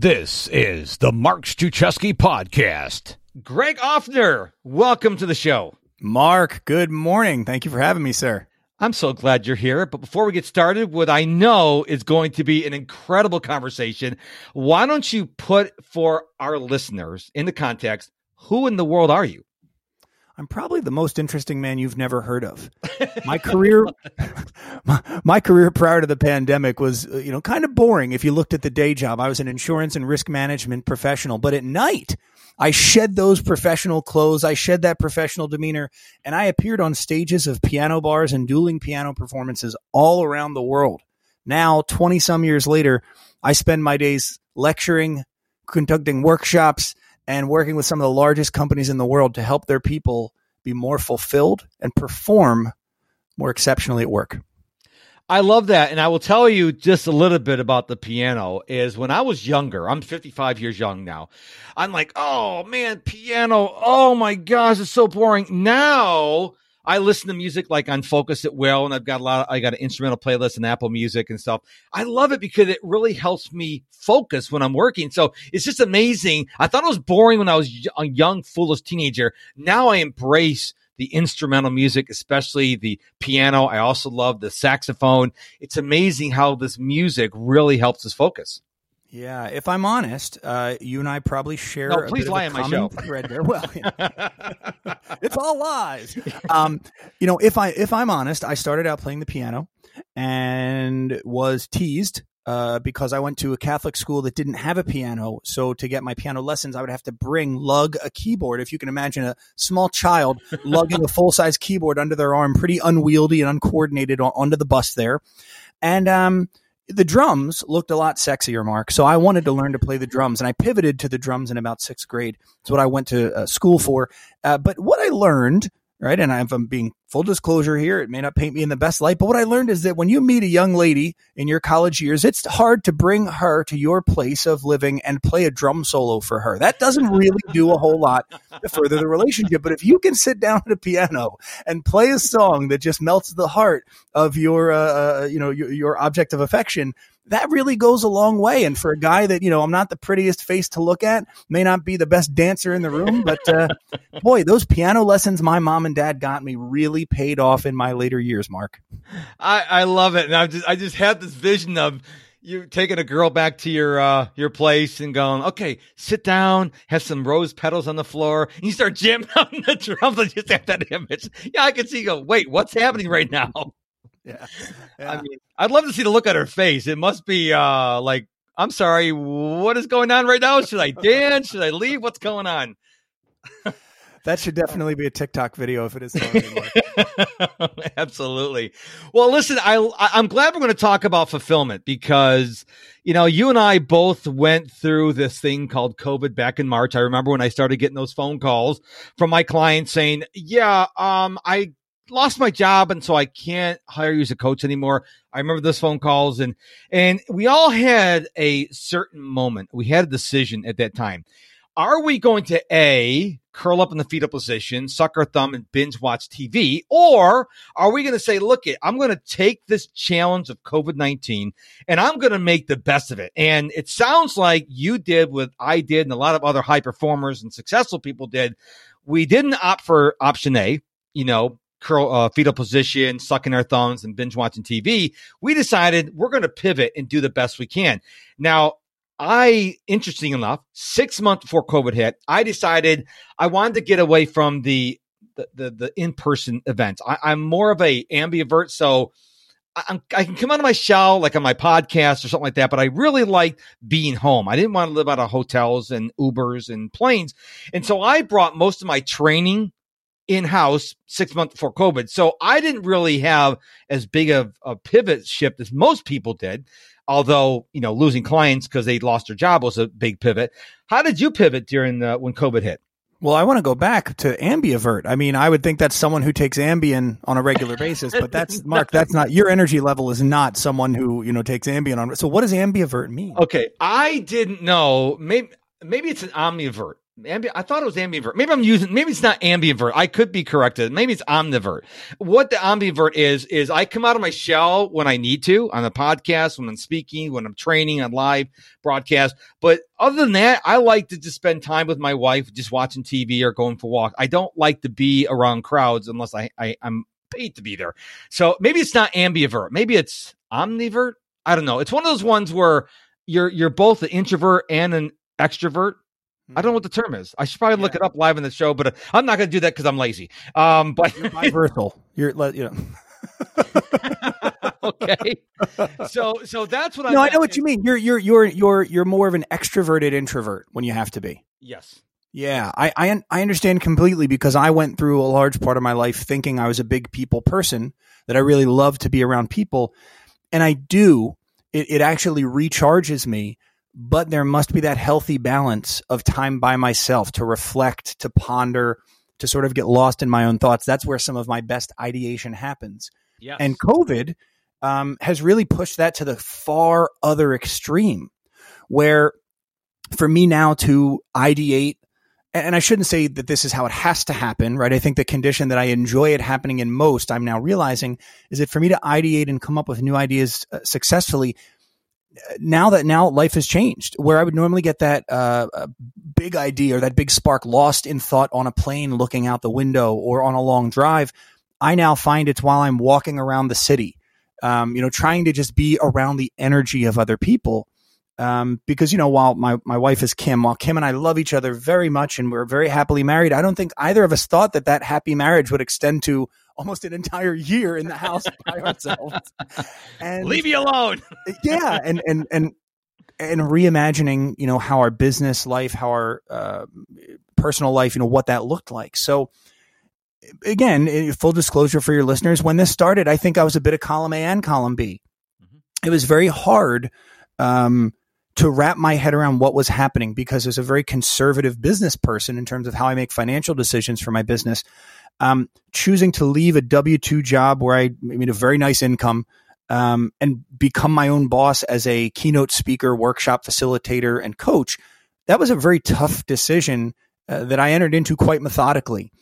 This is the Mark Struczewski podcast. Greg Offner, welcome to the show. Mark, good morning. Thank you for having me, sir. I'm so glad you're here. But before we get started, what I know is going to be an incredible conversation. Why don't you put for our listeners in the context, who in the world are you? I'm probably the most interesting man you've never heard of. My career, my, my, career prior to the pandemic was, uh, you know, kind of boring. If you looked at the day job, I was an insurance and risk management professional, but at night, I shed those professional clothes. I shed that professional demeanor and I appeared on stages of piano bars and dueling piano performances all around the world. Now, 20 some years later, I spend my days lecturing, conducting workshops, and working with some of the largest companies in the world to help their people be more fulfilled and perform more exceptionally at work. I love that. And I will tell you just a little bit about the piano is when I was younger, I'm 55 years young now. I'm like, oh man, piano. Oh my gosh, it's so boring. Now I listen to music like on Focus at Will, and I've got a lot. Of, I got an instrumental playlist and Apple Music and stuff. I love it because it really helps me focus when I'm working. So it's just amazing. I thought it was boring when I was a young, foolish teenager. Now I embrace the instrumental music, especially the piano. I also love the saxophone. It's amazing how this music really helps us focus. Yeah, if I'm honest, uh, you and I probably share. No, please lie on my show. Thread there. Well, yeah. it's all lies. Um, you know, if I if I'm honest, I started out playing the piano and was teased uh, because I went to a Catholic school that didn't have a piano. So to get my piano lessons, I would have to bring lug a keyboard. If you can imagine a small child lugging a full size keyboard under their arm, pretty unwieldy and uncoordinated onto the bus there, and um the drums looked a lot sexier, Mark. So I wanted to learn to play the drums, and I pivoted to the drums in about sixth grade. It's what I went to uh, school for. Uh, but what I learned right? And if I'm being full disclosure here, it may not paint me in the best light, but what I learned is that when you meet a young lady in your college years, it's hard to bring her to your place of living and play a drum solo for her. That doesn't really do a whole lot to further the relationship. But if you can sit down at a piano and play a song that just melts the heart of your, uh, uh you know, your, your object of affection, that really goes a long way. And for a guy that, you know, I'm not the prettiest face to look at, may not be the best dancer in the room, but uh, boy, those piano lessons my mom and dad got me really paid off in my later years, Mark. I, I love it. And I just, I just had this vision of, you taking a girl back to your uh, your place and going, okay, sit down, have some rose petals on the floor, and you start jamming on the drums. I just have that image. Yeah, I can see. You go, wait, what's happening right now? Yeah. yeah. I mean, I'd love to see the look on her face. It must be uh, like, I'm sorry, what is going on right now? Should I dance? Should I leave? What's going on? that should definitely be a TikTok video if it is. Absolutely. Well, listen, I I'm glad we're going to talk about fulfillment because you know you and I both went through this thing called COVID back in March. I remember when I started getting those phone calls from my clients saying, "Yeah, um, I lost my job and so I can't hire you as a coach anymore. I remember those phone calls and and we all had a certain moment. We had a decision at that time. Are we going to A, curl up in the fetal position, suck our thumb and binge watch TV? Or are we going to say, look, it, I'm going to take this challenge of COVID-19 and I'm going to make the best of it. And it sounds like you did what I did and a lot of other high performers and successful people did. We didn't opt for option A, you know, curl uh, fetal position, sucking our thumbs and binge watching TV, we decided we're going to pivot and do the best we can. Now, I, interesting enough, six months before COVID hit, I decided I wanted to get away from the the the, in person events. I, am more of a ambivert, so I, I, can come out of my shell like on my podcast or something like that. But I really like being home. I didn't want to live out of hotels and Ubers and planes, and so I brought most of my training in house six months before COVID. So I didn't really have as big of a pivot shift as most people did. Although, you know, losing clients because they lost their job was a big pivot. How did you pivot during the, when COVID hit? Well, I want to go back to Ambivert. I mean, I would think that's someone who takes Ambien on a regular basis, but that's Mark. That's not your energy level is not someone who you know takes Ambien on. So, what does Ambivert mean? Okay, I didn't know. Maybe maybe it's an omnivert Ambi- I thought it was ambivert. Maybe I'm using, maybe it's not ambivert. I could be corrected. Maybe it's omnivert. What the ambivert is, is I come out of my shell when I need to on the podcast, when I'm speaking, when I'm training on live broadcast. But other than that, I like to just spend time with my wife, just watching TV or going for walk. I don't like to be around crowds unless I, I I'm paid to be there. So maybe it's not ambivert. Maybe it's omnivert. I don't know. It's one of those ones where you're, you're both an introvert and an extrovert I don't know what the term is. I should probably look it up live in the show, but uh, I'm not going to do that because I'm lazy. Um, but You're biversal. You're let you know. okay. So so that's what I. No, I know what you mean. You're you're you're you're you're more of an extroverted introvert when you have to be. Yes. Yeah, I, I I understand completely because I went through a large part of my life thinking I was a big people person that I really love to be around people, and I do. It, it actually recharges me but there must be that healthy balance of time by myself to reflect, to ponder, to sort of get lost in my own thoughts. That's where some of my best ideation happens. Yes. And COVID um, has really pushed that to the far other extreme, where for me now to ideate, and I shouldn't say that this is how it has to happen, right? I think the condition that I enjoy it happening in most, I'm now realizing, is that for me to ideate and come up with new ideas uh, successfully, now that now life has changed where i would normally get that uh, big idea or that big spark lost in thought on a plane looking out the window or on a long drive i now find it's while i'm walking around the city um, you know trying to just be around the energy of other people um, because you know while my, my wife is kim while kim and i love each other very much and we're very happily married i don't think either of us thought that that happy marriage would extend to almost an entire year in the house by ourselves. And leave you alone. yeah, and and and and reimagining, you know, how our business life, how our uh, personal life, you know, what that looked like. So again, full disclosure for your listeners, when this started, I think I was a bit of column A and column B. Mm-hmm. It was very hard um, to wrap my head around what was happening because as a very conservative business person in terms of how I make financial decisions for my business, um, choosing to leave a W 2 job where I made a very nice income um, and become my own boss as a keynote speaker, workshop facilitator, and coach, that was a very tough decision uh, that I entered into quite methodically.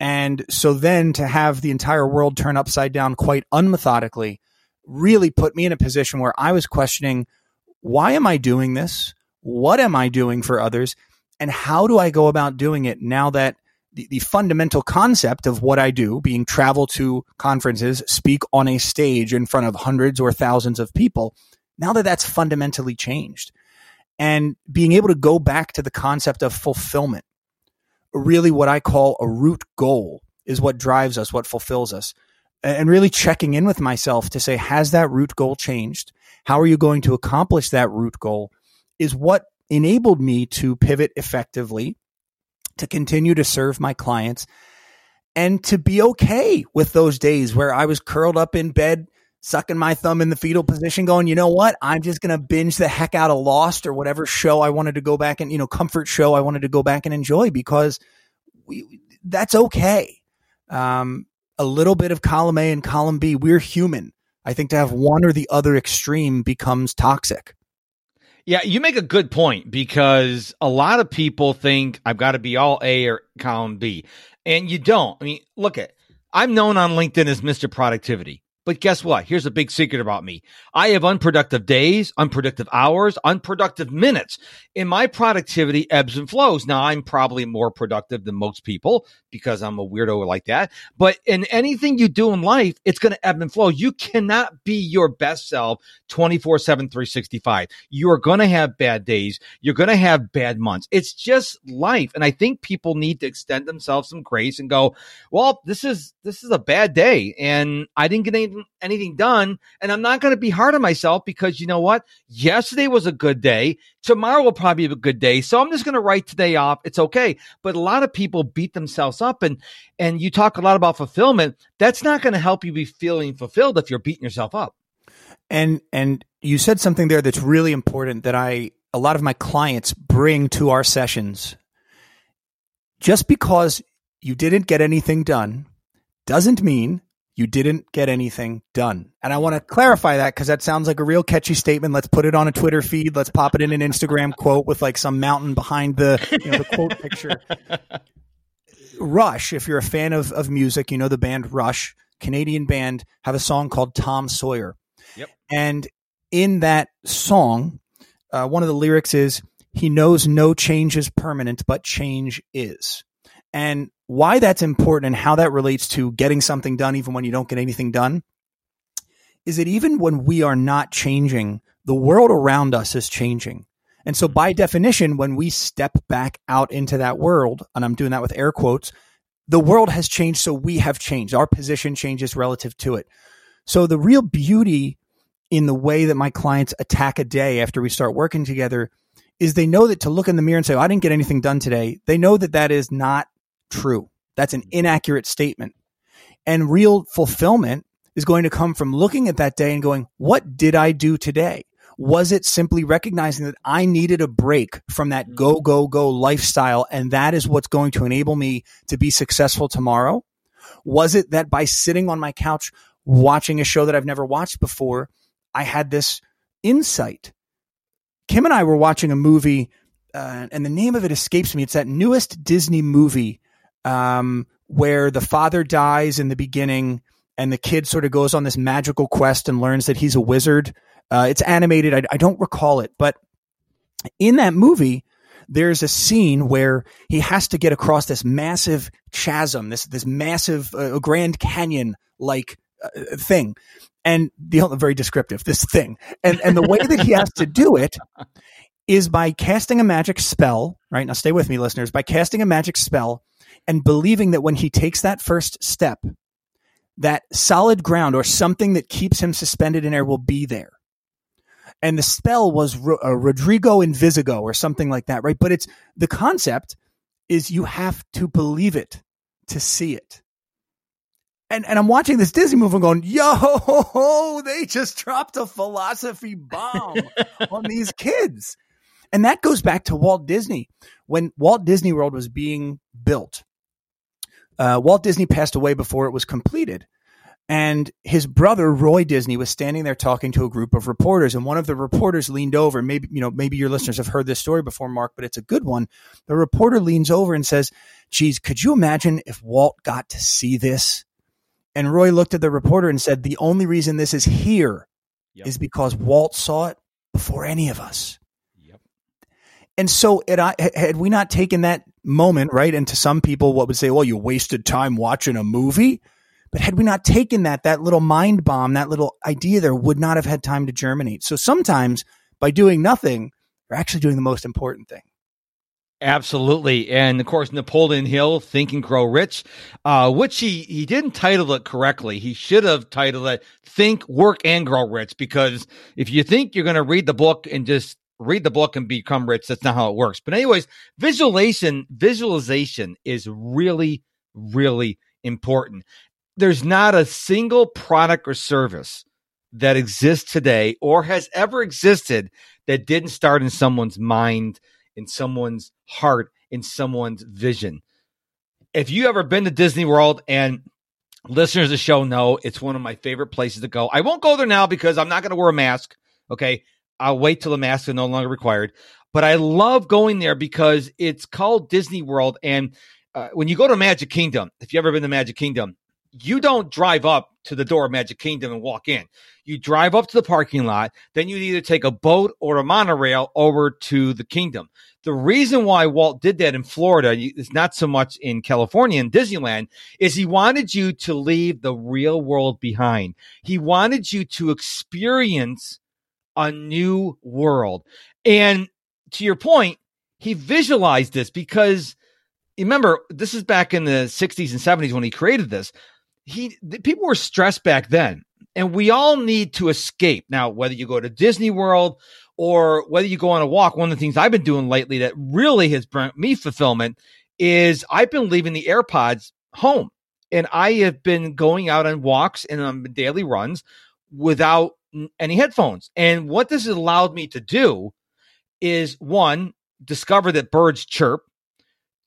And so then to have the entire world turn upside down quite unmethodically really put me in a position where I was questioning why am I doing this? What am I doing for others? And how do I go about doing it now that the, the fundamental concept of what I do, being travel to conferences, speak on a stage in front of hundreds or thousands of people, now that that's fundamentally changed, and being able to go back to the concept of fulfillment, really what I call a root goal is what drives us, what fulfills us. And really checking in with myself to say, has that root goal changed? How are you going to accomplish that root goal? Is what enabled me to pivot effectively to continue to serve my clients and to be okay with those days where I was curled up in bed, sucking my thumb in the fetal position, going, you know what? I'm just going to binge the heck out of Lost or whatever show I wanted to go back and, you know, comfort show I wanted to go back and enjoy because we, that's okay. Um, a little bit of column A and column B. We're human. I think to have one or the other extreme becomes toxic. Yeah, you make a good point because a lot of people think I've got to be all A or column B, and you don't. I mean, look at I'm known on LinkedIn as Mr. Productivity. But guess what? Here's a big secret about me. I have unproductive days, unproductive hours, unproductive minutes. In my productivity ebbs and flows. Now I'm probably more productive than most people because I'm a weirdo like that. But in anything you do in life, it's going to ebb and flow. You cannot be your best self 24 7, 365. You are going to have bad days. You're going to have bad months. It's just life. And I think people need to extend themselves some grace and go, well, this is, this is a bad day and I didn't get any anything done. And I'm not going to be hard on myself because you know what? Yesterday was a good day. Tomorrow will probably be a good day. So I'm just going to write today off. It's okay. But a lot of people beat themselves up and, and you talk a lot about fulfillment. That's not going to help you be feeling fulfilled if you're beating yourself up. And, and you said something there that's really important that I, a lot of my clients bring to our sessions. Just because you didn't get anything done doesn't mean you didn't get anything done. And I want to clarify that because that sounds like a real catchy statement. Let's put it on a Twitter feed. Let's pop it in an Instagram quote with like some mountain behind the, you know, the quote picture. Rush, if you're a fan of, of music, you know the band Rush, Canadian band, have a song called Tom Sawyer. Yep. And in that song, uh, one of the lyrics is, he knows no change is permanent, but change is. And why that's important and how that relates to getting something done, even when you don't get anything done, is that even when we are not changing, the world around us is changing. And so, by definition, when we step back out into that world, and I'm doing that with air quotes, the world has changed. So we have changed. Our position changes relative to it. So, the real beauty in the way that my clients attack a day after we start working together is they know that to look in the mirror and say, oh, I didn't get anything done today, they know that that is not true. That's an inaccurate statement. And real fulfillment is going to come from looking at that day and going, what did I do today? Was it simply recognizing that I needed a break from that mm-hmm. go, go, go lifestyle? And that is what's going to enable me to be successful tomorrow? Was it that by sitting on my couch watching a show that I've never watched before, I had this insight? Kim and I were watching a movie, uh, and the name of it escapes me. It's that newest Disney movie um, where the father dies in the beginning and the kid sort of goes on this magical quest and learns that he's a wizard. Uh, it's animated. I, I don't recall it, but in that movie, there's a scene where he has to get across this massive chasm, this this massive uh, Grand Canyon like uh, thing, and the very descriptive this thing, and and the way that he has to do it is by casting a magic spell. Right now, stay with me, listeners. By casting a magic spell, and believing that when he takes that first step, that solid ground or something that keeps him suspended in air will be there. And the spell was uh, Rodrigo Invisigo or something like that, right? But it's the concept is you have to believe it to see it. And, and I'm watching this Disney movie and going, yo, they just dropped a philosophy bomb on these kids. And that goes back to Walt Disney. When Walt Disney World was being built, uh, Walt Disney passed away before it was completed. And his brother Roy Disney was standing there talking to a group of reporters, and one of the reporters leaned over. Maybe you know, maybe your listeners have heard this story before, Mark, but it's a good one. The reporter leans over and says, "Geez, could you imagine if Walt got to see this?" And Roy looked at the reporter and said, "The only reason this is here yep. is because Walt saw it before any of us." Yep. And so, it, had we not taken that moment, right? And to some people, what would say, well, you wasted time watching a movie. But had we not taken that, that little mind bomb, that little idea there would not have had time to germinate. So sometimes by doing nothing, you're actually doing the most important thing. Absolutely. And of course, Napoleon Hill, Think and Grow Rich, uh, which he, he didn't title it correctly. He should have titled it Think, Work, and Grow Rich, because if you think you're going to read the book and just read the book and become rich. That's not how it works. But anyways, visualization, visualization is really, really important. There's not a single product or service that exists today or has ever existed that didn't start in someone's mind, in someone's heart, in someone's vision. If you ever been to Disney World and listeners of the show know it's one of my favorite places to go. I won't go there now because I'm not going to wear a mask. Okay. I'll wait till the masks are no longer required. But I love going there because it's called Disney World. And uh, when you go to Magic Kingdom, if you've ever been to Magic Kingdom, you don't drive up to the door of Magic Kingdom and walk in. You drive up to the parking lot, then you either take a boat or a monorail over to the kingdom. The reason why Walt did that in Florida, is not so much in California and Disneyland, is he wanted you to leave the real world behind. He wanted you to experience a new world. And to your point, he visualized this because remember, this is back in the 60s and 70s when he created this. He people were stressed back then, and we all need to escape. Now, whether you go to Disney World or whether you go on a walk, one of the things I've been doing lately that really has brought me fulfillment is I've been leaving the AirPods home and I have been going out on walks and on daily runs without any headphones. And what this has allowed me to do is one, discover that birds chirp,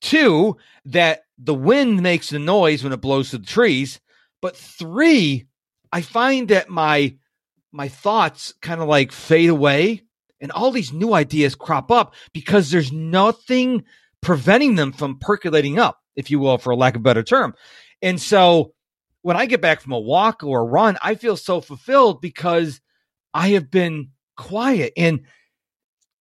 two, that the wind makes the noise when it blows through the trees, But three, I find that my my thoughts kind of like fade away and all these new ideas crop up because there's nothing preventing them from percolating up, if you will, for lack of a better term. And so when I get back from a walk or a run, I feel so fulfilled because I have been quiet and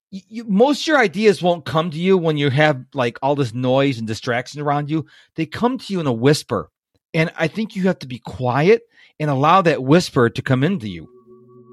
you, most of your ideas won't come to you when you have like all this noise and distraction around you. They come to you in a whisper. And I think you have to be quiet and allow that whisper to come into you.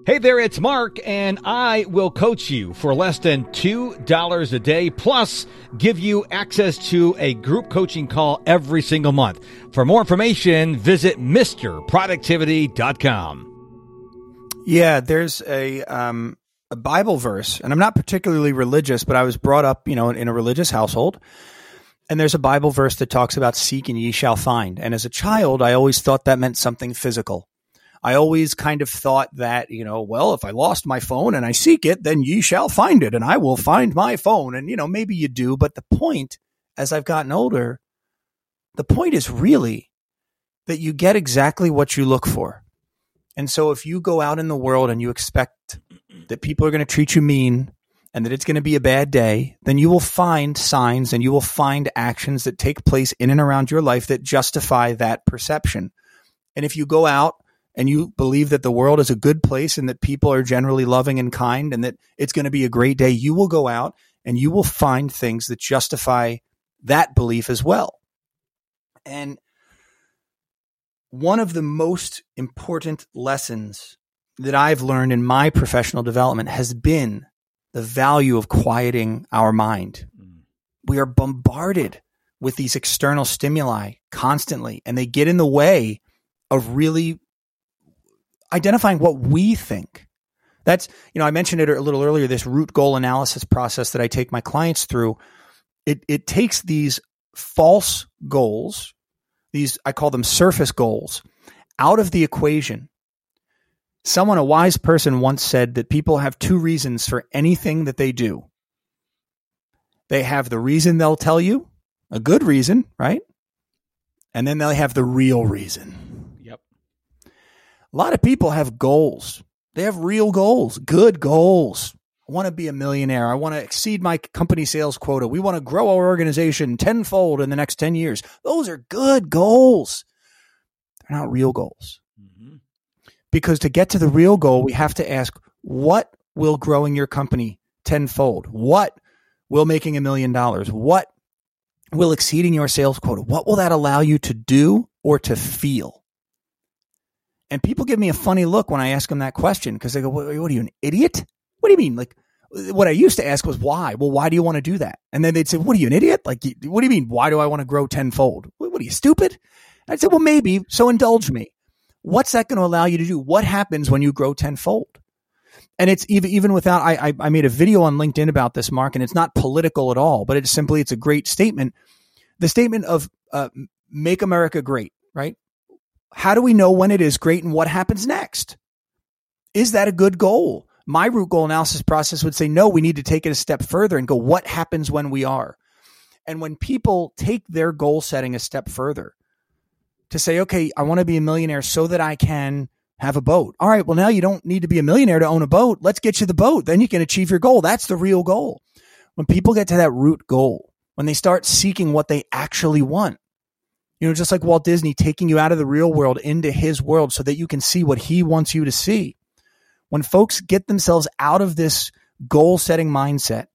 Hey there, it's Mark, and I will coach you for less than $2 a day, plus give you access to a group coaching call every single month. For more information, visit MrProductivity.com. Yeah, there's a, um, a Bible verse, and I'm not particularly religious, but I was brought up, you know, in a religious household. And there's a Bible verse that talks about seek and ye shall find. And as a child, I always thought that meant something physical. I always kind of thought that, you know, well, if I lost my phone and I seek it, then ye shall find it and I will find my phone. And, you know, maybe you do. But the point, as I've gotten older, the point is really that you get exactly what you look for. And so if you go out in the world and you expect that people are going to treat you mean and that it's going to be a bad day, then you will find signs and you will find actions that take place in and around your life that justify that perception. And if you go out and you believe that the world is a good place and that people are generally loving and kind and that it's going to be a great day, you will go out and you will find things that justify that belief as well. And one of the most important lessons that I've learned in my professional development has been the value of quieting our mind. Mm. We are bombarded with these external stimuli constantly, and they get in the way of really identifying what we think. That's, you know, I mentioned it a little earlier, this root goal analysis process that I take my clients through. It, it takes these false goals, these, I call them surface goals, out of the equation. Someone, a wise person once said that people have two reasons for anything that they do. They have the reason they'll tell you, a good reason, right? And then they have the real reason. A lot of people have goals. They have real goals, good goals. I want to be a millionaire. I want to exceed my company sales quota. We want to grow our organization tenfold in the next 10 years. Those are good goals. They're not real goals. Mm-hmm. Because to get to the real goal, we have to ask what will growing your company tenfold? What will making a million dollars? What will exceeding your sales quota? What will that allow you to do or to feel? And people give me a funny look when I ask them that question because they go, what, what, are you, an idiot? What do you mean? Like, what I used to ask was why? Well, why do you want to do that? And then they'd say, what are you, an idiot? Like, what do you mean? Why do I want to grow tenfold? What, what are you, stupid? I'd say, well, maybe. So indulge me. What's that going to allow you to do? What happens when you grow tenfold? And it's even, even without, I, I made a video on LinkedIn about this, Mark, and it's not political at all, but it's simply, it's a great statement. The statement of, uh, make America great, right? How do we know when it is great and what happens next? Is that a good goal? My root goal analysis process would say, no, we need to take it a step further and go, what happens when we are? And when people take their goal setting a step further to say, okay, I want to be a millionaire so that I can have a boat. All right, well, now you don't need to be a millionaire to own a boat. Let's get you the boat. Then you can achieve your goal. That's the real goal. When people get to that root goal, when they start seeking what they actually want, you know, just like Walt Disney taking you out of the real world into his world so that you can see what he wants you to see. When folks get themselves out of this goal setting mindset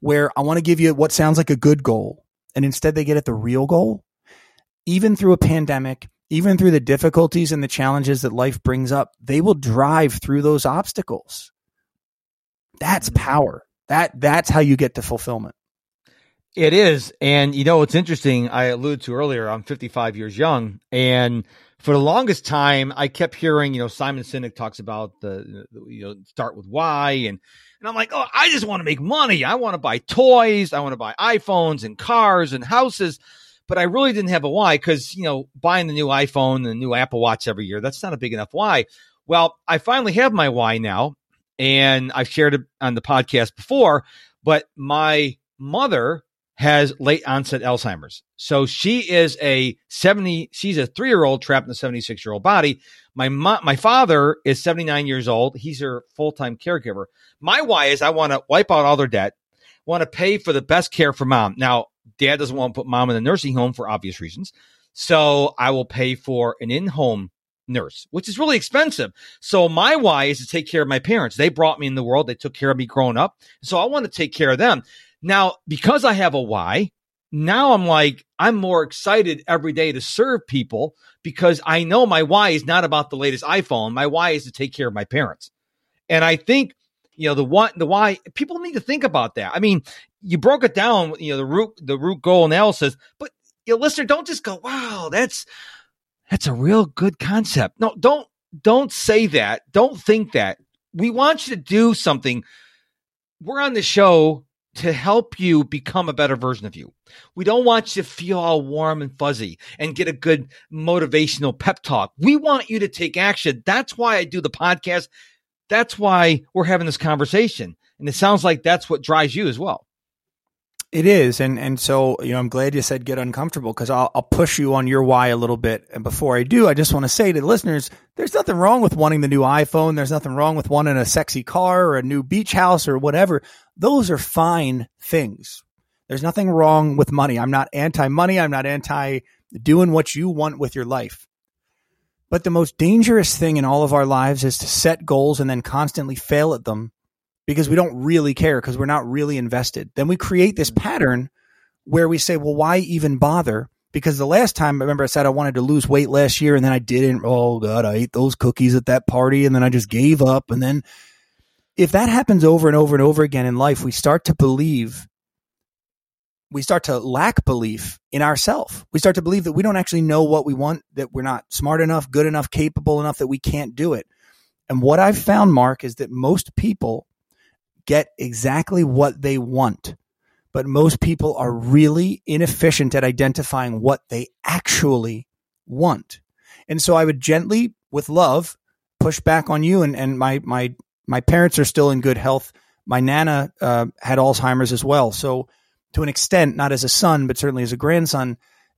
where I want to give you what sounds like a good goal, and instead they get at the real goal, even through a pandemic, even through the difficulties and the challenges that life brings up, they will drive through those obstacles. That's mm-hmm. power. That that's how you get to fulfillment. It is. And you know, it's interesting. I alluded to earlier, I'm 55 years young. And for the longest time, I kept hearing, you know, Simon Sinek talks about the, you know, start with why. And, and I'm like, oh, I just want to make money. I want to buy toys. I want to buy iPhones and cars and houses. But I really didn't have a why because, you know, buying the new iPhone and the new Apple Watch every year, that's not a big enough why. Well, I finally have my why now. And I've shared it on the podcast before, but my mother has late onset Alzheimer's. So she is a 70, she's a three year old trapped in a 76 year old body. My mo- my father is 79 years old. He's her full time caregiver. My why is I want to wipe out all their debt, want to pay for the best care for mom. Now, dad doesn't want to put mom in a nursing home for obvious reasons. So I will pay for an in home nurse, which is really expensive. So my why is to take care of my parents. They brought me in the world. They took care of me growing up. So I want to take care of them. Now, because I have a why, now I'm like, I'm more excited every day to serve people because I know my why is not about the latest iPhone. My why is to take care of my parents. And I think, you know, the one, the why people need to think about that. I mean, you broke it down, you know, the root, the root goal analysis, but you know, listener, don't just go, wow, that's, that's a real good concept. No, don't, don't say that. Don't think that. We want you to do something. We're on the show to help you become a better version of you. We don't want you to feel all warm and fuzzy and get a good motivational pep talk. We want you to take action. That's why I do the podcast. That's why we're having this conversation. And it sounds like that's what drives you as well. It is, and and so you know, I'm glad you said get uncomfortable because I'll I'll push you on your why a little bit. And before I do, I just want to say to the listeners, there's nothing wrong with wanting the new iPhone. There's nothing wrong with wanting a sexy car or a new beach house or whatever. Those are fine things. There's nothing wrong with money. I'm not anti money. I'm not anti doing what you want with your life. But the most dangerous thing in all of our lives is to set goals and then constantly fail at them because we don't really care because we're not really invested. Then we create this mm. pattern where we say, well, why even bother? Because the last time I remember I said I wanted to lose weight last year and then I didn't. Oh God, I ate those cookies at that party and then I just gave up. And then if that happens over and over and over again in life, we start to believe we start to lack belief in ourselves. We start to believe that we don't actually know what we want, that we're not smart enough, good enough, capable enough, that we can't do it. And what I've found, Mark, is that most people get exactly what they want. But most people are really inefficient at identifying what they actually want. And so I would gently, with love, push back on you. And, and my, my, my parents are still in good health. My Nana uh, had Alzheimer's as well. So to an extent, not as a son, but certainly as a grandson,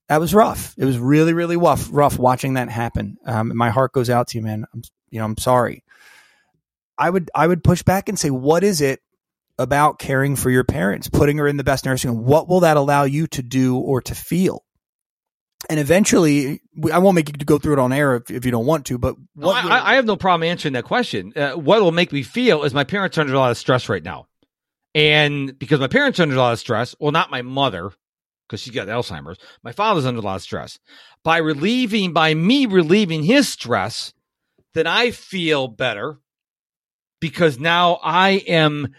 that was rough. It was really, really rough, rough watching that happen. Um, my heart goes out to you, man. I'm, you know, I'm sorry. I would I would push back and say, what is it about caring for your parents, putting her in the best nursing home? What will that allow you to do or to feel? And eventually, I won't make you go through it on air if, if you don't want to. But no, I, I, have no problem answering that question. Uh, what will make me feel is my parents are under a lot of stress right now, and because my parents are under a lot of stress, well, not my mother because she's got Alzheimer's. My father's under a lot of stress. By relieving, by me relieving his stress, then I feel better because now I am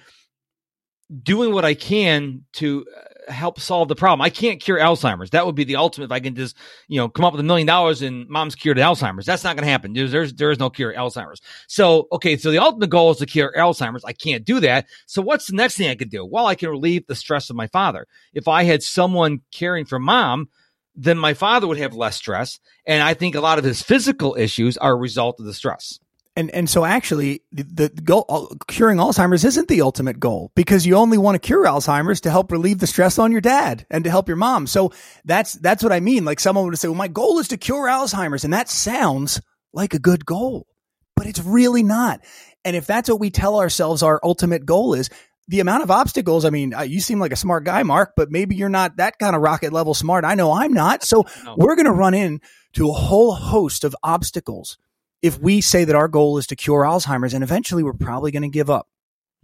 doing what I can to uh, help solve the problem. I can't cure Alzheimer's. That would be the ultimate if I can just, you know, come up with a million dollars and mom's cured Alzheimer's. That's not going to happen. There's, there's, there is no cure Alzheimer's. So, okay. So the ultimate goal is to cure Alzheimer's. I can't do that. So what's the next thing I could do? Well, I can relieve the stress of my father. If I had someone caring for mom, then my father would have less stress. And I think a lot of his physical issues are a result of the stress and and so actually the, the goal uh, curing alzheimer's isn't the ultimate goal because you only want to cure alzheimer's to help relieve the stress on your dad and to help your mom. So that's that's what i mean. Like someone would say well my goal is to cure alzheimer's and that sounds like a good goal but it's really not. And if that's what we tell ourselves our ultimate goal is the amount of obstacles i mean uh, you seem like a smart guy mark but maybe you're not that kind of rocket level smart. I know i'm not. So no. we're going to run in to a whole host of obstacles if we say that our goal is to cure Alzheimer's and eventually we're probably going to give up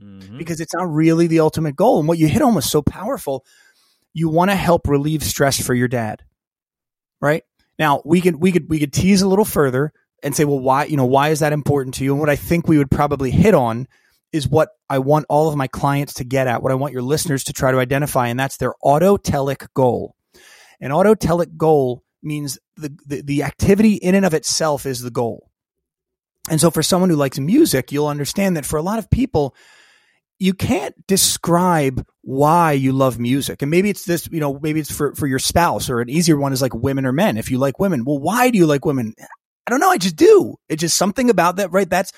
mm-hmm. because it's not really the ultimate goal. And what you hit on was so powerful. You want to help relieve stress for your dad, right? Now we could, we could, we could tease a little further and say, well, why, you know, why is that important to you? And what I think we would probably hit on is what I want all of my clients to get at, what I want your listeners to try to identify, and that's their autotelic goal. An autotelic goal means the, the, the activity in and of itself is the goal. And so for someone who likes music, you'll understand that for a lot of people, you can't describe why you love music. And maybe it's this, you know, maybe it's for, for your spouse or an easier one is like women or men. If you like women, well, why do you like women? I don't know. I just do. It's just something about that, right? That's,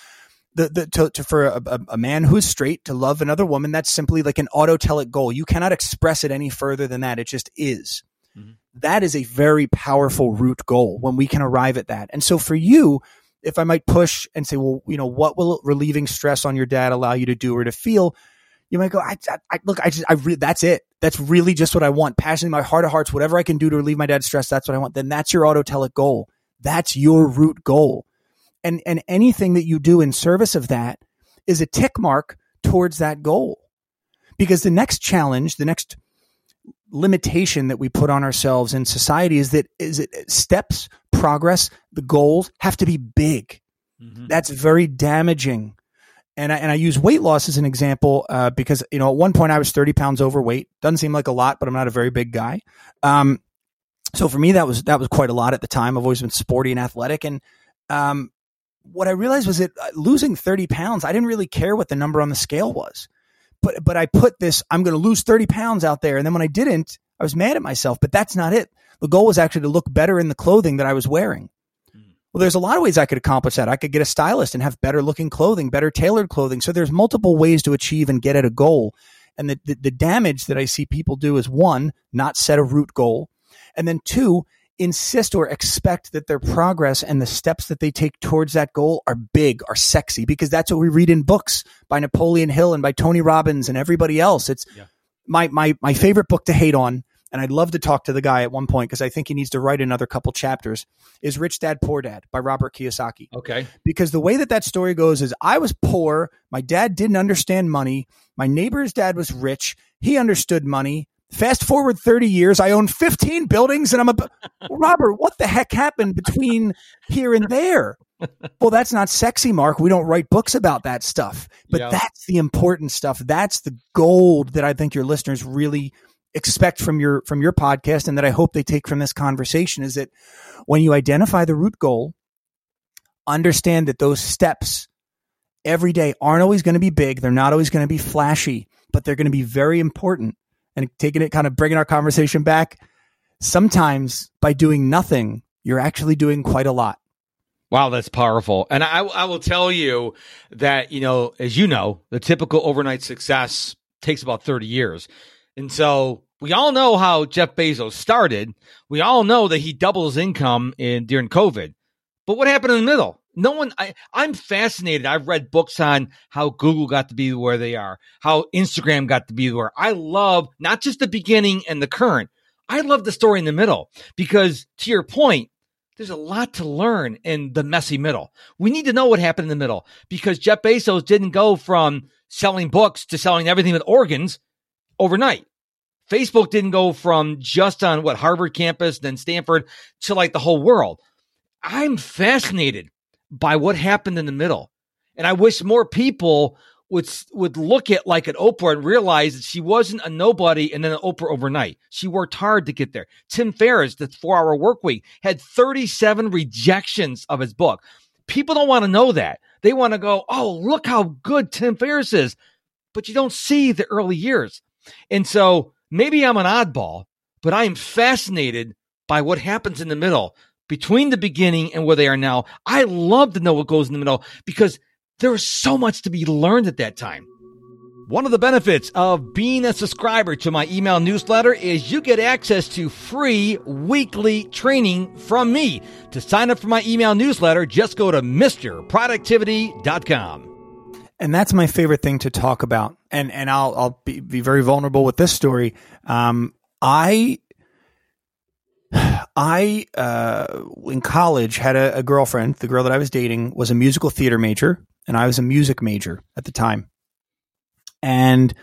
the, the to, to for a, a, man who's straight to love another woman, that's simply like an autotelic goal. You cannot express it any further than that. It just is. Mm-hmm. That is a very powerful root goal when we can arrive at that. And so for you, if I might push and say, well, you know, what will relieving stress on your dad allow you to do or to feel? You might go, I, I, I look, I just, I re- that's it. That's really just what I want. Passionately, my heart of hearts, whatever I can do to relieve my dad's stress, that's what I want. Then that's your autotelic goal. That's your root goal. And, and anything that you do in service of that is a tick mark towards that goal. Because the next challenge, the next limitation that we put on ourselves in society is that is it steps, progress, the goals have to be big. Mm-hmm. That's very damaging. And I, and I use weight loss as an example uh, because you know at one point I was 30 pounds overweight. Doesn't seem like a lot, but I'm not a very big guy. Um, so for me that was that was quite a lot at the time. I've always been sporty and athletic, and um, what I realized was that uh, losing 30 pounds, I didn't really care what the number on the scale was but but I put this I'm going to lose 30 pounds out there and then when I didn't I was mad at myself but that's not it the goal was actually to look better in the clothing that I was wearing hmm. well there's a lot of ways I could accomplish that I could get a stylist and have better looking clothing better tailored clothing so there's multiple ways to achieve and get at a goal and the, the, the damage that I see people do is one not set a root goal and then two insist or expect that their progress and the steps that they take towards that goal are big, are sexy, because that's what we read in books by Napoleon Hill and by Tony Robbins and everybody else. It's yeah. my, my, my favorite book to hate on. And I'd love to talk to the guy at one point because I think he needs to write another couple chapters. Is Rich Dad Poor Dad by Robert Kiyosaki. Okay. Because the way that that story goes is I was poor. My dad didn't understand money. My neighbor's dad was rich. He understood money. Fast forward 30 years, I own 15 buildings and I'm a Robert, what the heck happened between here and there? Well, that's not sexy, Mark. We don't write books about that stuff. But yeah. that's the important stuff. That's the gold that I think your listeners really expect from your from your podcast and that I hope they take from this conversation is that when you identify the root goal, understand that those steps every day aren't always going to be big, they're not always going to be flashy, but they're going to be very important and taking it kind of bringing our conversation back, sometimes by doing nothing, you're actually doing quite a lot. Wow, that's powerful. And I, I will tell you that, you know, as you know, the typical overnight success takes about 30 years. And so we all know how Jeff Bezos started. We all know that he doubled his income in during COVID. But what happened in the middle? no one I, i'm fascinated i've read books on how google got to be where they are how instagram got to be where i love not just the beginning and the current i love the story in the middle because to your point there's a lot to learn in the messy middle we need to know what happened in the middle because jeff bezos didn't go from selling books to selling everything with organs overnight facebook didn't go from just on what harvard campus then stanford to like the whole world i'm fascinated by what happened in the middle. And I wish more people would would look at like an Oprah and realize that she wasn't a nobody and then an Oprah overnight. She worked hard to get there. Tim Ferriss, the four hour work week, had 37 rejections of his book. People don't want to know that. They want to go, oh, look how good Tim Ferriss is. But you don't see the early years. And so maybe I'm an oddball, but I am fascinated by what happens in the middle between the beginning and where they are now. I love to know what goes in the middle because there is so much to be learned at that time. One of the benefits of being a subscriber to my email newsletter is you get access to free weekly training from me. To sign up for my email newsletter, just go to MrProductivity.com. And that's my favorite thing to talk about. And and I'll I'll be, be very vulnerable with this story. Um, I I, uh, in college, had a, a, girlfriend. The girl that I was dating was a musical theater major, and I was a music major at the time. And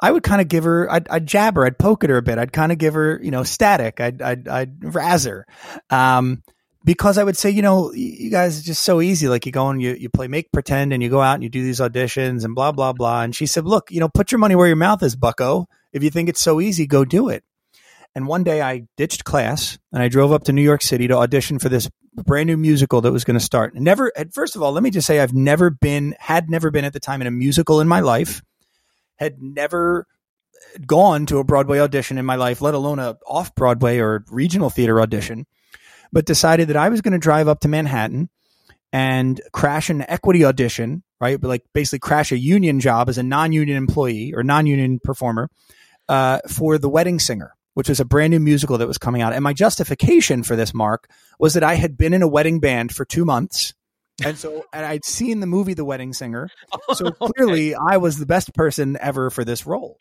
I would kind of give her, I'd, I'd, jab her, I'd poke at her a bit. I'd kind of give her, you know, static. I'd, I'd, I'd razz her. Um, because I would say, you know, you guys are just so easy. Like you go and you, you play make pretend and you go out and you do these auditions and blah, blah, blah. And she said, look, you know, put your money where your mouth is, bucko. If you think it's so easy, go do it. And one day I ditched class and I drove up to New York City to audition for this brand new musical that was going to start. Never, first of all, let me just say I've never been, had never been at the time in a musical in my life, had never gone to a Broadway audition in my life, let alone a off Broadway or regional theater audition, but decided that I was going to drive up to Manhattan and crash an equity audition right? But like basically crash a union job as a non-union employee or non-union performer uh, for The Wedding Singer, which was a brand new musical that was coming out. And my justification for this, Mark, was that I had been in a wedding band for two months. And so, and I'd seen the movie The Wedding Singer. So clearly, I was the best person ever for this role.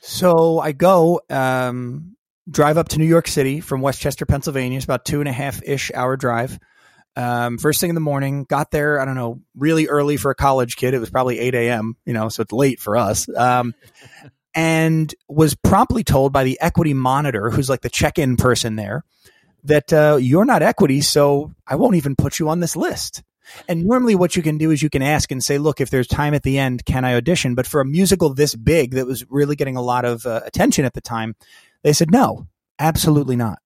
So I go, um, drive up to New York City from West Chester, Pennsylvania. It's about two and a half ish hour drive. Um, first thing in the morning, got there, I don't know, really early for a college kid. It was probably 8 a.m., you know, so it's late for us. Um, and was promptly told by the equity monitor, who's like the check in person there, that uh, you're not equity, so I won't even put you on this list. And normally, what you can do is you can ask and say, look, if there's time at the end, can I audition? But for a musical this big that was really getting a lot of uh, attention at the time, they said, no, absolutely not.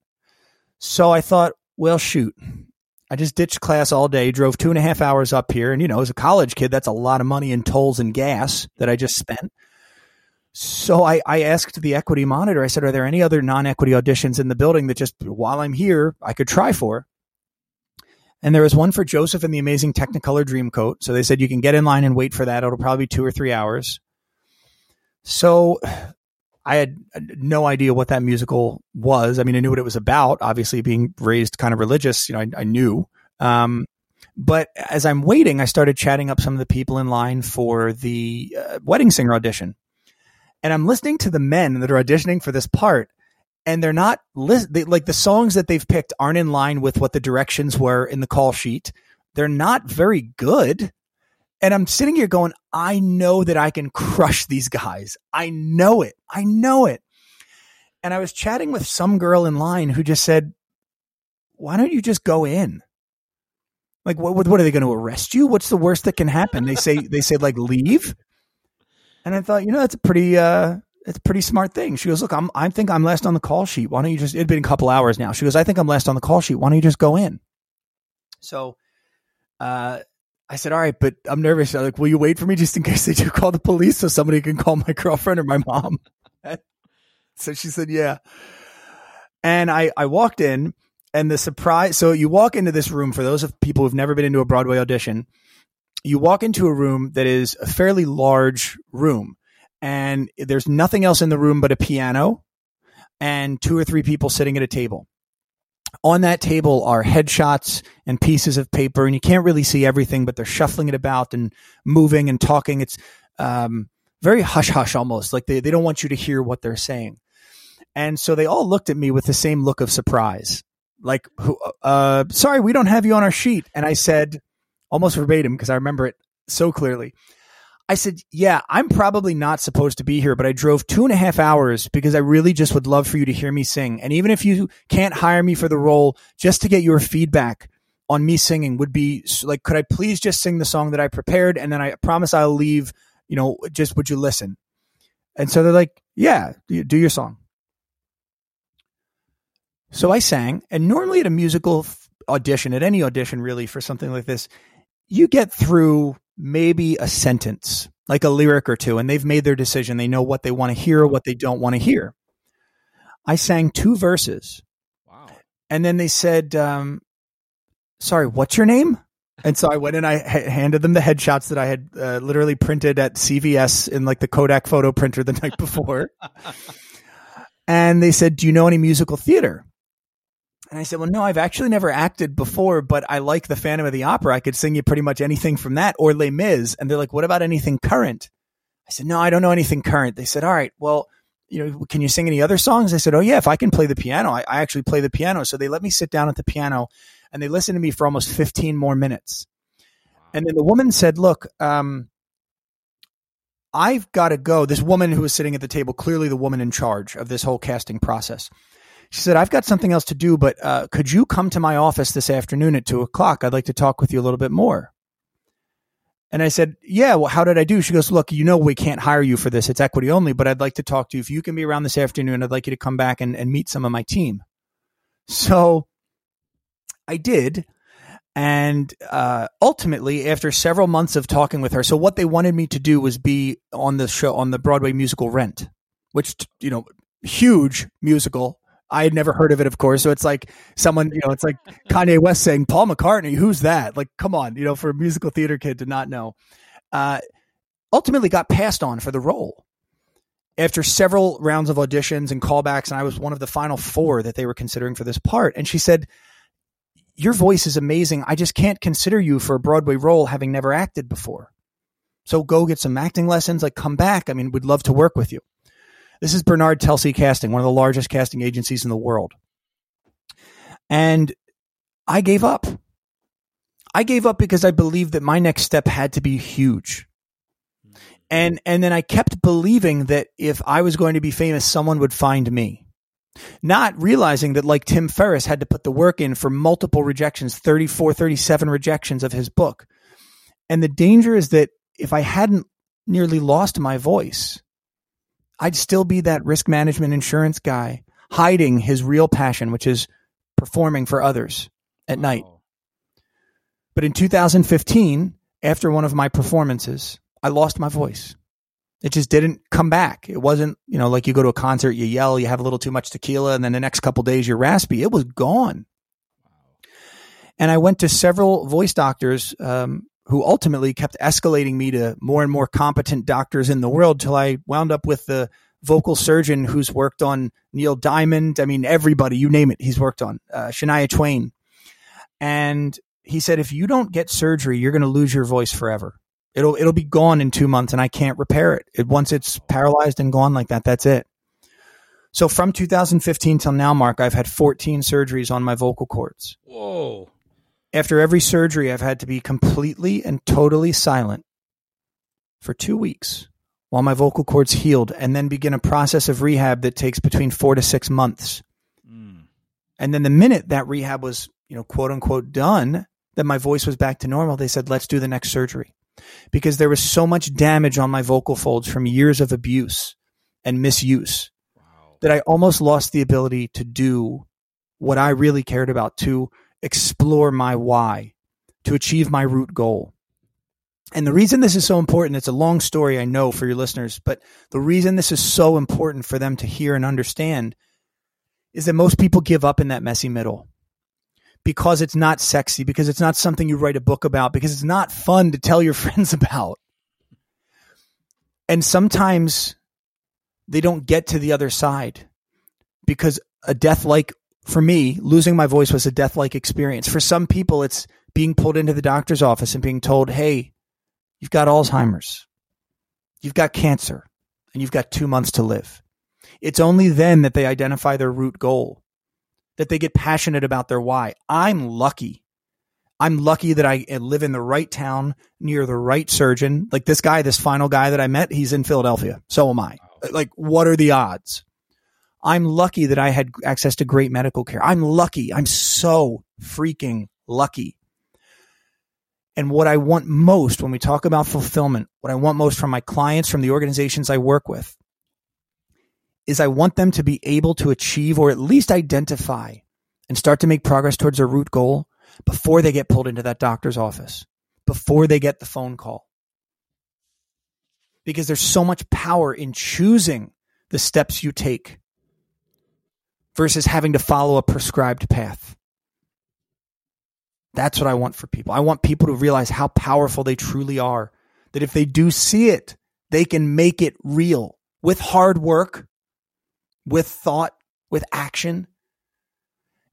So I thought, well, shoot. I just ditched class all day, drove two and a half hours up here. And, you know, as a college kid, that's a lot of money in tolls and gas that I just spent. So I, I asked the equity monitor, I said, are there any other non equity auditions in the building that just while I'm here, I could try for? And there was one for Joseph and the Amazing Technicolor Dreamcoat. So they said you can get in line and wait for that. It'll probably be two or three hours. So I had no idea what that musical was. I mean, I knew what it was about. Obviously, being raised kind of religious, you know, I, I knew. Um, but as I'm waiting, I started chatting up some of the people in line for the uh, wedding singer audition, and I'm listening to the men that are auditioning for this part, and they're not li- they, like the songs that they've picked aren't in line with what the directions were in the call sheet. They're not very good. And I'm sitting here going, I know that I can crush these guys. I know it. I know it. And I was chatting with some girl in line who just said, why don't you just go in? Like, what, what are they going to arrest you? What's the worst that can happen? They say, they say like leave. And I thought, you know, that's a pretty, uh, it's a pretty smart thing. She goes, look, I'm, I think I'm last on the call sheet. Why don't you just, it'd been a couple hours now. She goes, I think I'm last on the call sheet. Why don't you just go in? So, uh, I said, all right, but I'm nervous. I'm like, will you wait for me just in case they do call the police so somebody can call my girlfriend or my mom? so she said, yeah. And I, I walked in and the surprise. So you walk into this room for those of people who've never been into a Broadway audition. You walk into a room that is a fairly large room and there's nothing else in the room but a piano and two or three people sitting at a table on that table are headshots and pieces of paper, and you can't really see everything, but they're shuffling it about and moving and talking. It's um, very hush hush almost, like they, they don't want you to hear what they're saying. And so they all looked at me with the same look of surprise, like, uh, sorry, we don't have you on our sheet. And I said, almost verbatim, because I remember it so clearly. I said, Yeah, I'm probably not supposed to be here, but I drove two and a half hours because I really just would love for you to hear me sing. And even if you can't hire me for the role, just to get your feedback on me singing would be like, could I please just sing the song that I prepared? And then I promise I'll leave, you know, just would you listen? And so they're like, Yeah, do your song. So I sang, and normally at a musical audition, at any audition really for something like this, you get through maybe a sentence, like a lyric or two, and they've made their decision. They know what they want to hear, what they don't want to hear. I sang two verses. Wow. And then they said, um, sorry, what's your name? And so I went and I handed them the headshots that I had uh, literally printed at CVS in like the Kodak photo printer the night before. and they said, Do you know any musical theater? And I said, well, no, I've actually never acted before, but I like the Phantom of the Opera. I could sing you pretty much anything from that or Les Mis. And they're like, what about anything current? I said, no, I don't know anything current. They said, all right, well, you know, can you sing any other songs? I said, oh yeah, if I can play the piano, I, I actually play the piano. So they let me sit down at the piano and they listened to me for almost 15 more minutes. And then the woman said, look, um, I've got to go. This woman who was sitting at the table, clearly the woman in charge of this whole casting process. She said, I've got something else to do, but uh, could you come to my office this afternoon at two o'clock? I'd like to talk with you a little bit more. And I said, Yeah, well, how did I do? She goes, Look, you know, we can't hire you for this. It's equity only, but I'd like to talk to you. If you can be around this afternoon, I'd like you to come back and, and meet some of my team. So I did. And uh, ultimately, after several months of talking with her, so what they wanted me to do was be on the show, on the Broadway musical Rent, which, you know, huge musical I had never heard of it, of course. So it's like someone, you know, it's like Kanye West saying Paul McCartney. Who's that? Like, come on, you know, for a musical theater kid to not know. Uh, ultimately, got passed on for the role after several rounds of auditions and callbacks, and I was one of the final four that they were considering for this part. And she said, "Your voice is amazing. I just can't consider you for a Broadway role, having never acted before. So go get some acting lessons. Like, come back. I mean, we'd love to work with you." This is Bernard Telsey Casting, one of the largest casting agencies in the world. And I gave up. I gave up because I believed that my next step had to be huge. And and then I kept believing that if I was going to be famous, someone would find me. Not realizing that like Tim Ferriss had to put the work in for multiple rejections, 34, 37 rejections of his book. And the danger is that if I hadn't nearly lost my voice, I'd still be that risk management insurance guy hiding his real passion, which is performing for others at wow. night. But in 2015, after one of my performances, I lost my voice. It just didn't come back. It wasn't, you know, like you go to a concert, you yell, you have a little too much tequila, and then the next couple days you're raspy. It was gone. And I went to several voice doctors um, who ultimately kept escalating me to more and more competent doctors in the world till I wound up with the vocal surgeon who's worked on Neil Diamond. I mean, everybody, you name it, he's worked on uh, Shania Twain. And he said, if you don't get surgery, you're going to lose your voice forever. It'll it'll be gone in two months, and I can't repair it. it. Once it's paralyzed and gone like that, that's it. So from 2015 till now, Mark, I've had 14 surgeries on my vocal cords. Whoa! After every surgery, I've had to be completely and totally silent for two weeks while my vocal cords healed and then begin a process of rehab that takes between four to six months. Mm. And then the minute that rehab was, you know, quote unquote done, that my voice was back to normal, they said, let's do the next surgery. Because there was so much damage on my vocal folds from years of abuse and misuse wow. that I almost lost the ability to do what I really cared about to explore my why, to achieve my root goal. And the reason this is so important, it's a long story, I know, for your listeners, but the reason this is so important for them to hear and understand is that most people give up in that messy middle because it's not sexy, because it's not something you write a book about, because it's not fun to tell your friends about. And sometimes they don't get to the other side because a death like for me, losing my voice was a death like experience. For some people, it's being pulled into the doctor's office and being told, hey, you've got Alzheimer's, you've got cancer, and you've got two months to live. It's only then that they identify their root goal, that they get passionate about their why. I'm lucky. I'm lucky that I live in the right town near the right surgeon. Like this guy, this final guy that I met, he's in Philadelphia. So am I. Like, what are the odds? I'm lucky that I had access to great medical care. I'm lucky. I'm so freaking lucky. And what I want most when we talk about fulfillment, what I want most from my clients, from the organizations I work with, is I want them to be able to achieve or at least identify and start to make progress towards their root goal before they get pulled into that doctor's office, before they get the phone call. Because there's so much power in choosing the steps you take versus having to follow a prescribed path. That's what I want for people. I want people to realize how powerful they truly are. That if they do see it, they can make it real with hard work, with thought, with action.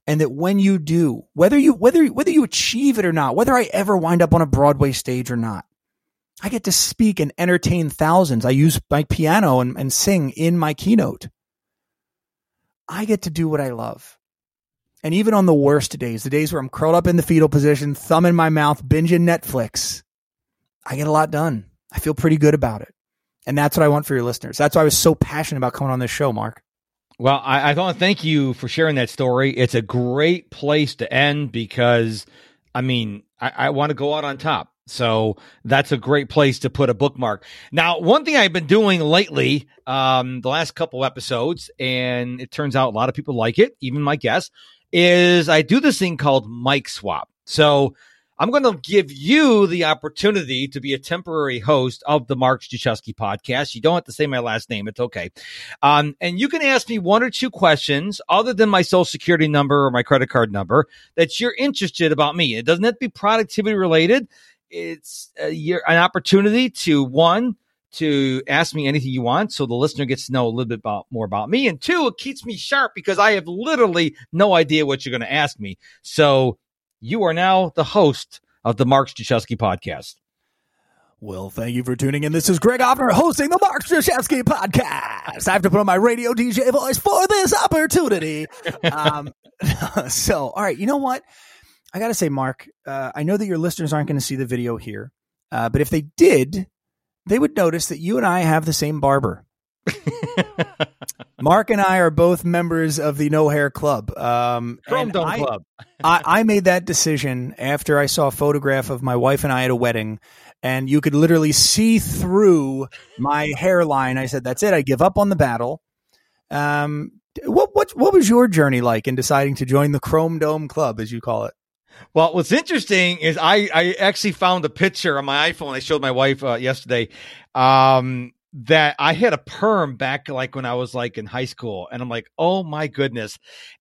And that when you do, whether you whether whether you achieve it or not, whether I ever wind up on a Broadway stage or not, I get to speak and entertain thousands. I use my piano and, and sing in my keynote. I get to do what I love. And even on the worst days, the days where I'm curled up in the fetal position, thumb in my mouth, binging Netflix, I get a lot done. I feel pretty good about it. And that's what I want for your listeners. That's why I was so passionate about coming on this show, Mark. Well, I, I want to thank you for sharing that story. It's a great place to end because, I mean, I, I want to go out on top. So that's a great place to put a bookmark. Now, one thing I've been doing lately, um, the last couple episodes, and it turns out a lot of people like it, even my guests, is I do this thing called mic swap. So I'm going to give you the opportunity to be a temporary host of the Mark Struczewski podcast. You don't have to say my last name. It's okay. Um, and you can ask me one or two questions other than my social security number or my credit card number that you're interested about me. It doesn't have to be productivity related. It's a year, an opportunity to one, to ask me anything you want so the listener gets to know a little bit about, more about me. And two, it keeps me sharp because I have literally no idea what you're going to ask me. So you are now the host of the Mark Struczewski podcast. Well, thank you for tuning in. This is Greg Offner hosting the Mark Struczewski podcast. I have to put on my radio DJ voice for this opportunity. um, so, all right, you know what? I got to say, Mark, uh, I know that your listeners aren't going to see the video here, uh, but if they did, they would notice that you and I have the same barber. Mark and I are both members of the No Hair Club. Um, Chrome Dome I, Club. I, I made that decision after I saw a photograph of my wife and I at a wedding, and you could literally see through my hairline. I said, "That's it. I give up on the battle." Um, what what what was your journey like in deciding to join the Chrome Dome Club, as you call it? Well, what's interesting is I, I actually found a picture on my iPhone. I showed my wife uh, yesterday. Um, that I had a perm back like when I was like in high school. And I'm like, oh my goodness.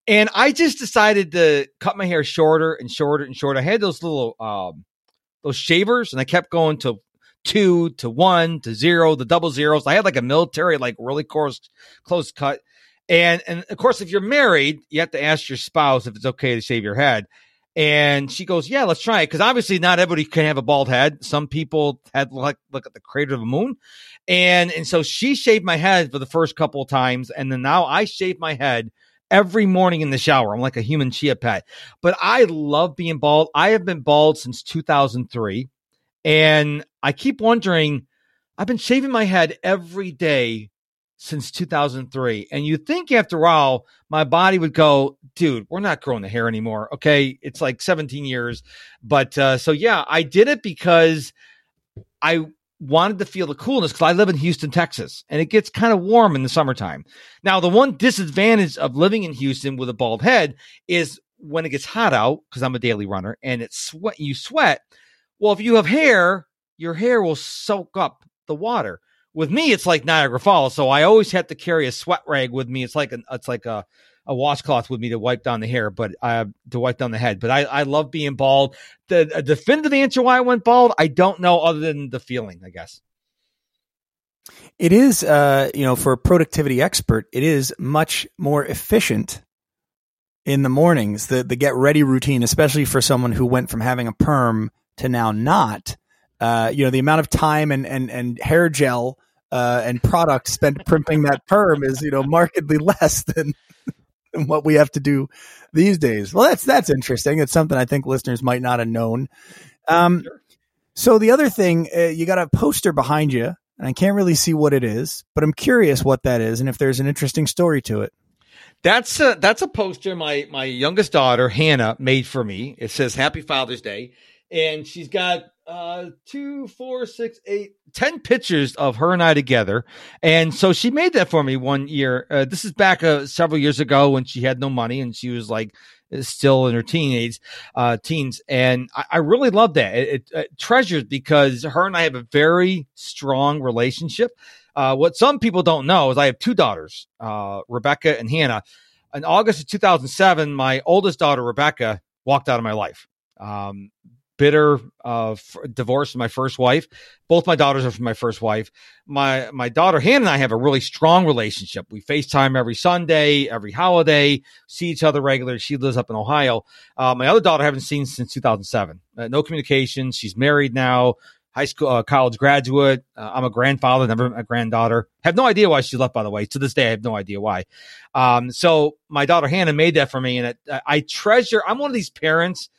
And I just decided to cut my hair shorter and shorter and shorter. I had those little um those shavers and I kept going to two to one to zero, the double zeros. I had like a military, like really coarse close cut. And and of course, if you're married, you have to ask your spouse if it's okay to shave your head. And she goes, "Yeah, let's try it." Because obviously, not everybody can have a bald head. Some people had like look at the crater of the moon, and and so she shaved my head for the first couple of times, and then now I shave my head every morning in the shower. I'm like a human chia pet. But I love being bald. I have been bald since 2003, and I keep wondering. I've been shaving my head every day since 2003. And you think after a while, my body would go, dude, we're not growing the hair anymore. Okay. It's like 17 years. But uh, so, yeah, I did it because I wanted to feel the coolness because I live in Houston, Texas, and it gets kind of warm in the summertime. Now, the one disadvantage of living in Houston with a bald head is when it gets hot out, because I'm a daily runner and it's sweat, you sweat. Well, if you have hair, your hair will soak up the water with me, it's like Niagara Falls. So I always have to carry a sweat rag with me. It's like an, it's like a, a washcloth with me to wipe down the hair, but uh, to wipe down the head. But I, I love being bald. The a definitive answer why I went bald, I don't know, other than the feeling, I guess. It is, uh, you know, for a productivity expert, it is much more efficient in the mornings. The the get ready routine, especially for someone who went from having a perm to now not. Uh, you know, the amount of time and and and hair gel uh, and product spent primping that perm is you know markedly less than, than what we have to do these days. Well, that's that's interesting. It's something I think listeners might not have known. Um, so the other thing, uh, you got a poster behind you, and I can't really see what it is, but I'm curious what that is and if there's an interesting story to it. That's a that's a poster my my youngest daughter Hannah made for me. It says Happy Father's Day, and she's got uh, two, four, six, eight, ten pictures of her and I together. And so she made that for me one year. Uh, this is back uh, several years ago when she had no money and she was like still in her teenage uh, teens. And I, I really love that. It, it, it treasures because her and I have a very strong relationship. Uh, what some people don't know is I have two daughters, uh, Rebecca and Hannah. In August of 2007, my oldest daughter, Rebecca, walked out of my life. Um, bitter uh, f- divorce from my first wife. Both my daughters are from my first wife. My my daughter Hannah and I have a really strong relationship. We FaceTime every Sunday, every holiday, see each other regularly. She lives up in Ohio. Uh, my other daughter I haven't seen since 2007. Uh, no communication. She's married now. High school, uh, college graduate. Uh, I'm a grandfather, never a granddaughter. Have no idea why she left, by the way. To this day, I have no idea why. Um, so my daughter Hannah made that for me, and it, I treasure. I'm one of these parents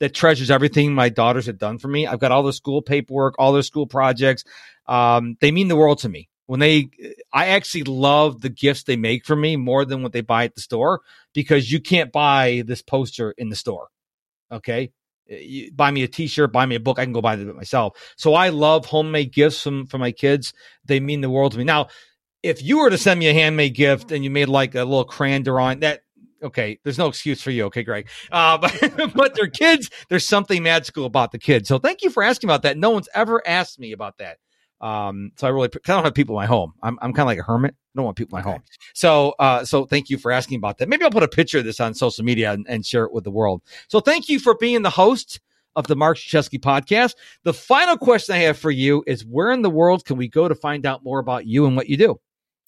that treasures everything my daughters have done for me. I've got all their school paperwork, all their school projects. Um, they mean the world to me. When they, I actually love the gifts they make for me more than what they buy at the store because you can't buy this poster in the store. Okay. You buy me a t-shirt, buy me a book. I can go buy it myself. So I love homemade gifts from, from my kids. They mean the world to me. Now, if you were to send me a handmade gift and you made like a little crayon drawing, that okay, there's no excuse for you. Okay, Greg. Uh, but, but their kids, there's something magical about the kids. So thank you for asking about that. No one's ever asked me about that. Um, so I really, I don't have people in my home. I'm, I'm kind of like a hermit. I don't want people in my okay. home. So, uh, so thank you for asking about that. Maybe I'll put a picture of this on social media and, and share it with the world. So thank you for being the host of the Mark Struczewski podcast. The final question I have for you is where in the world can we go to find out more about you and what you do?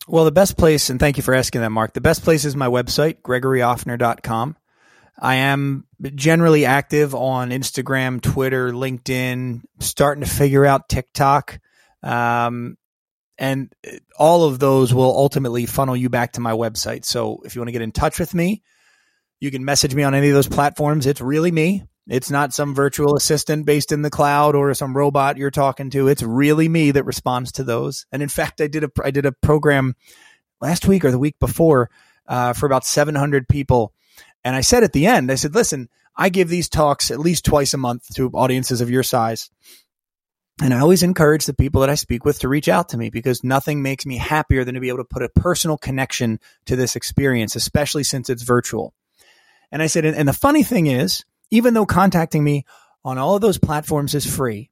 Well, the best place, and thank you for asking that, Mark. The best place is my website, gregoryoffner.com. I am generally active on Instagram, Twitter, LinkedIn, starting to figure out TikTok. Um, and all of those will ultimately funnel you back to my website. So if you want to get in touch with me, you can message me on any of those platforms. It's really me. It's not some virtual assistant based in the cloud or some robot you're talking to. It's really me that responds to those. And in fact, I did a I did a program last week or the week before uh, for about 700 people, and I said at the end, I said, "Listen, I give these talks at least twice a month to audiences of your size." And I always encourage the people that I speak with to reach out to me because nothing makes me happier than to be able to put a personal connection to this experience, especially since it's virtual. And I said, and, the funny thing is, even though contacting me on all of those platforms is free,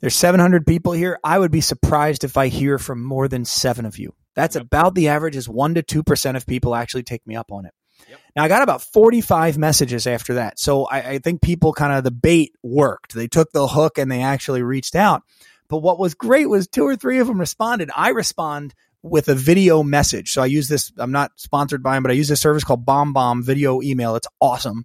there's 700 people here. I would be surprised if I hear from more than seven of you. That's about the average is one to 2% of people actually take me up on it. Yep. Now I got about 45 messages after that. So I, I think people kind of the bait worked. They took the hook and they actually reached out. But what was great was two or three of them responded. I respond with a video message. So I use this, I'm not sponsored by them, but I use this service called BombBomb video email. It's awesome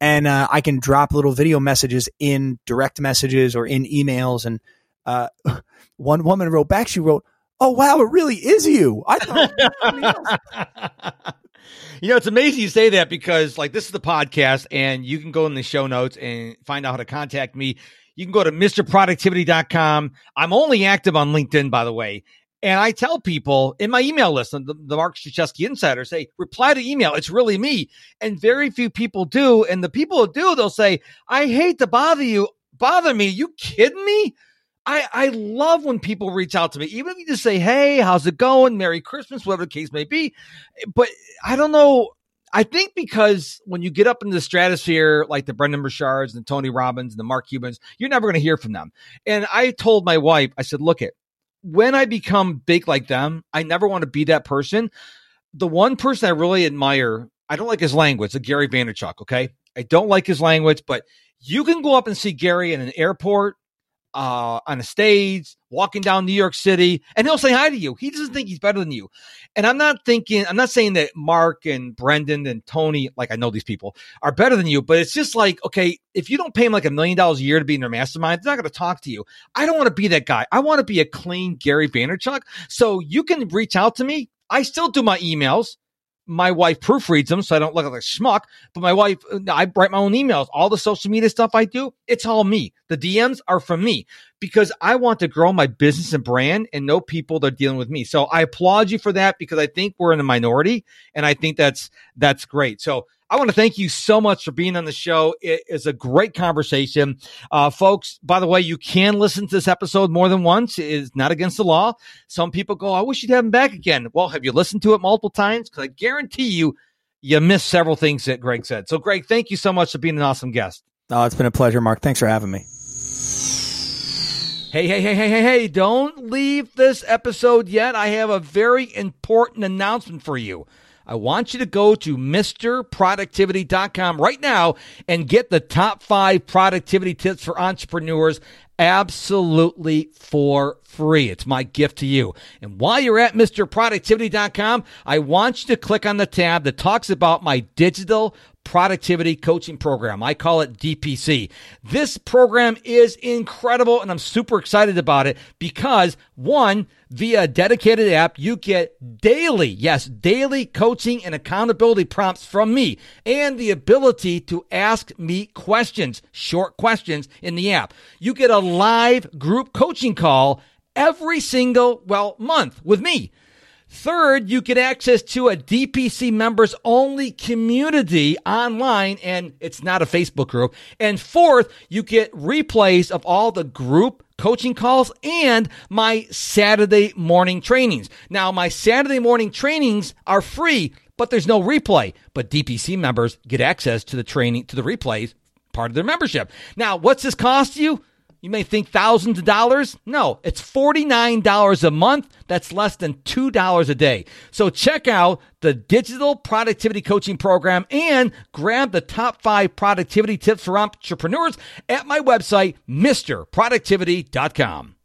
and uh, I can drop little video messages in direct messages or in emails. And uh, one woman wrote back, she wrote, "Oh wow, it really is you." I thought. you know, it's amazing you say that because like this is the podcast, and you can go in the show notes and find out how to contact me. You can go to MrProductivity.com. I'm only active on LinkedIn, by the way. And I tell people in my email list, the, the Mark Struczewski Insider, say, reply to email. It's really me. And very few people do. And the people who do, they'll say, I hate to bother you. Bother me. You kidding me? I, I love when people reach out to me, even if you just say, Hey, how's it going? Merry Christmas, whatever the case may be. But I don't know. I think because when you get up in the stratosphere, like the Brendan Burchards and the Tony Robbins and the Mark Cubans, you're never going to hear from them. And I told my wife, I said, look it, when I become big like them, I never want to be that person. The one person I really admire, I don't like his language, the Gary Vaynerchuk. Okay, I don't like his language, but you can go up and see Gary in an airport uh, on a stage, walking down New York City, and he'll say hi to you. He doesn't think he's better than you. And I'm not thinking, I'm not saying that Mark and Brendan and Tony, like I know these people, are better than you, but it's just like, okay, if you don't pay him like a million dollars a year to be in their mastermind, they're not going to talk to you. I don't want to be that guy. I want to be a clean Gary Vaynerchuk. So you can reach out to me. I still do my emails my wife proofreads them so I don't look like a schmuck. But my wife, I write my own emails. All the social media stuff I do, it's all me. The DMs are from me because I want to grow my business and brand and know people that are dealing with me. So I applaud you for that because I think we're in the minority and I think that's, that's great. So I want to thank you so much for being on the show. It is a great conversation. Uh, folks, by the way, you can listen to this episode more than once. It is not against the law. Some people go, I wish you'd have him back again. Well, have you listened to it multiple times? Because I guarantee you, you missed several things that Greg said. So, Greg, thank you so much for being an awesome guest. Oh, it's been a pleasure, Mark. Thanks for having me. Hey, hey, hey, hey, hey, hey, don't leave this episode yet. I have a very important announcement for you. I want you to go to MrProductivity.com right now and get the top five productivity tips for entrepreneurs absolutely for free. It's my gift to you. And while you're at MrProductivity.com, I want you to click on the tab that talks about my digital productivity coaching program. I call it DPC. This program is incredible and I'm super excited about it because one, via a dedicated app, you get daily, yes, daily coaching and accountability prompts from me and the ability to ask me questions, short questions in the app. You get a live group coaching call every single, well, month with me. Third, you get access to a DPC members only community online, and it's not a Facebook group. And fourth, you get replays of all the group coaching calls and my Saturday morning trainings. Now, my Saturday morning trainings are free but there's no replay. But DPC members get access to the training, to the replays, part of their membership. Now, what's this cost you? You may think thousands of dollars. No, it's $49 a month. That's less than $2 a day. So check out the digital productivity coaching program and grab the top five productivity tips for entrepreneurs at my website, MrProductivity.com.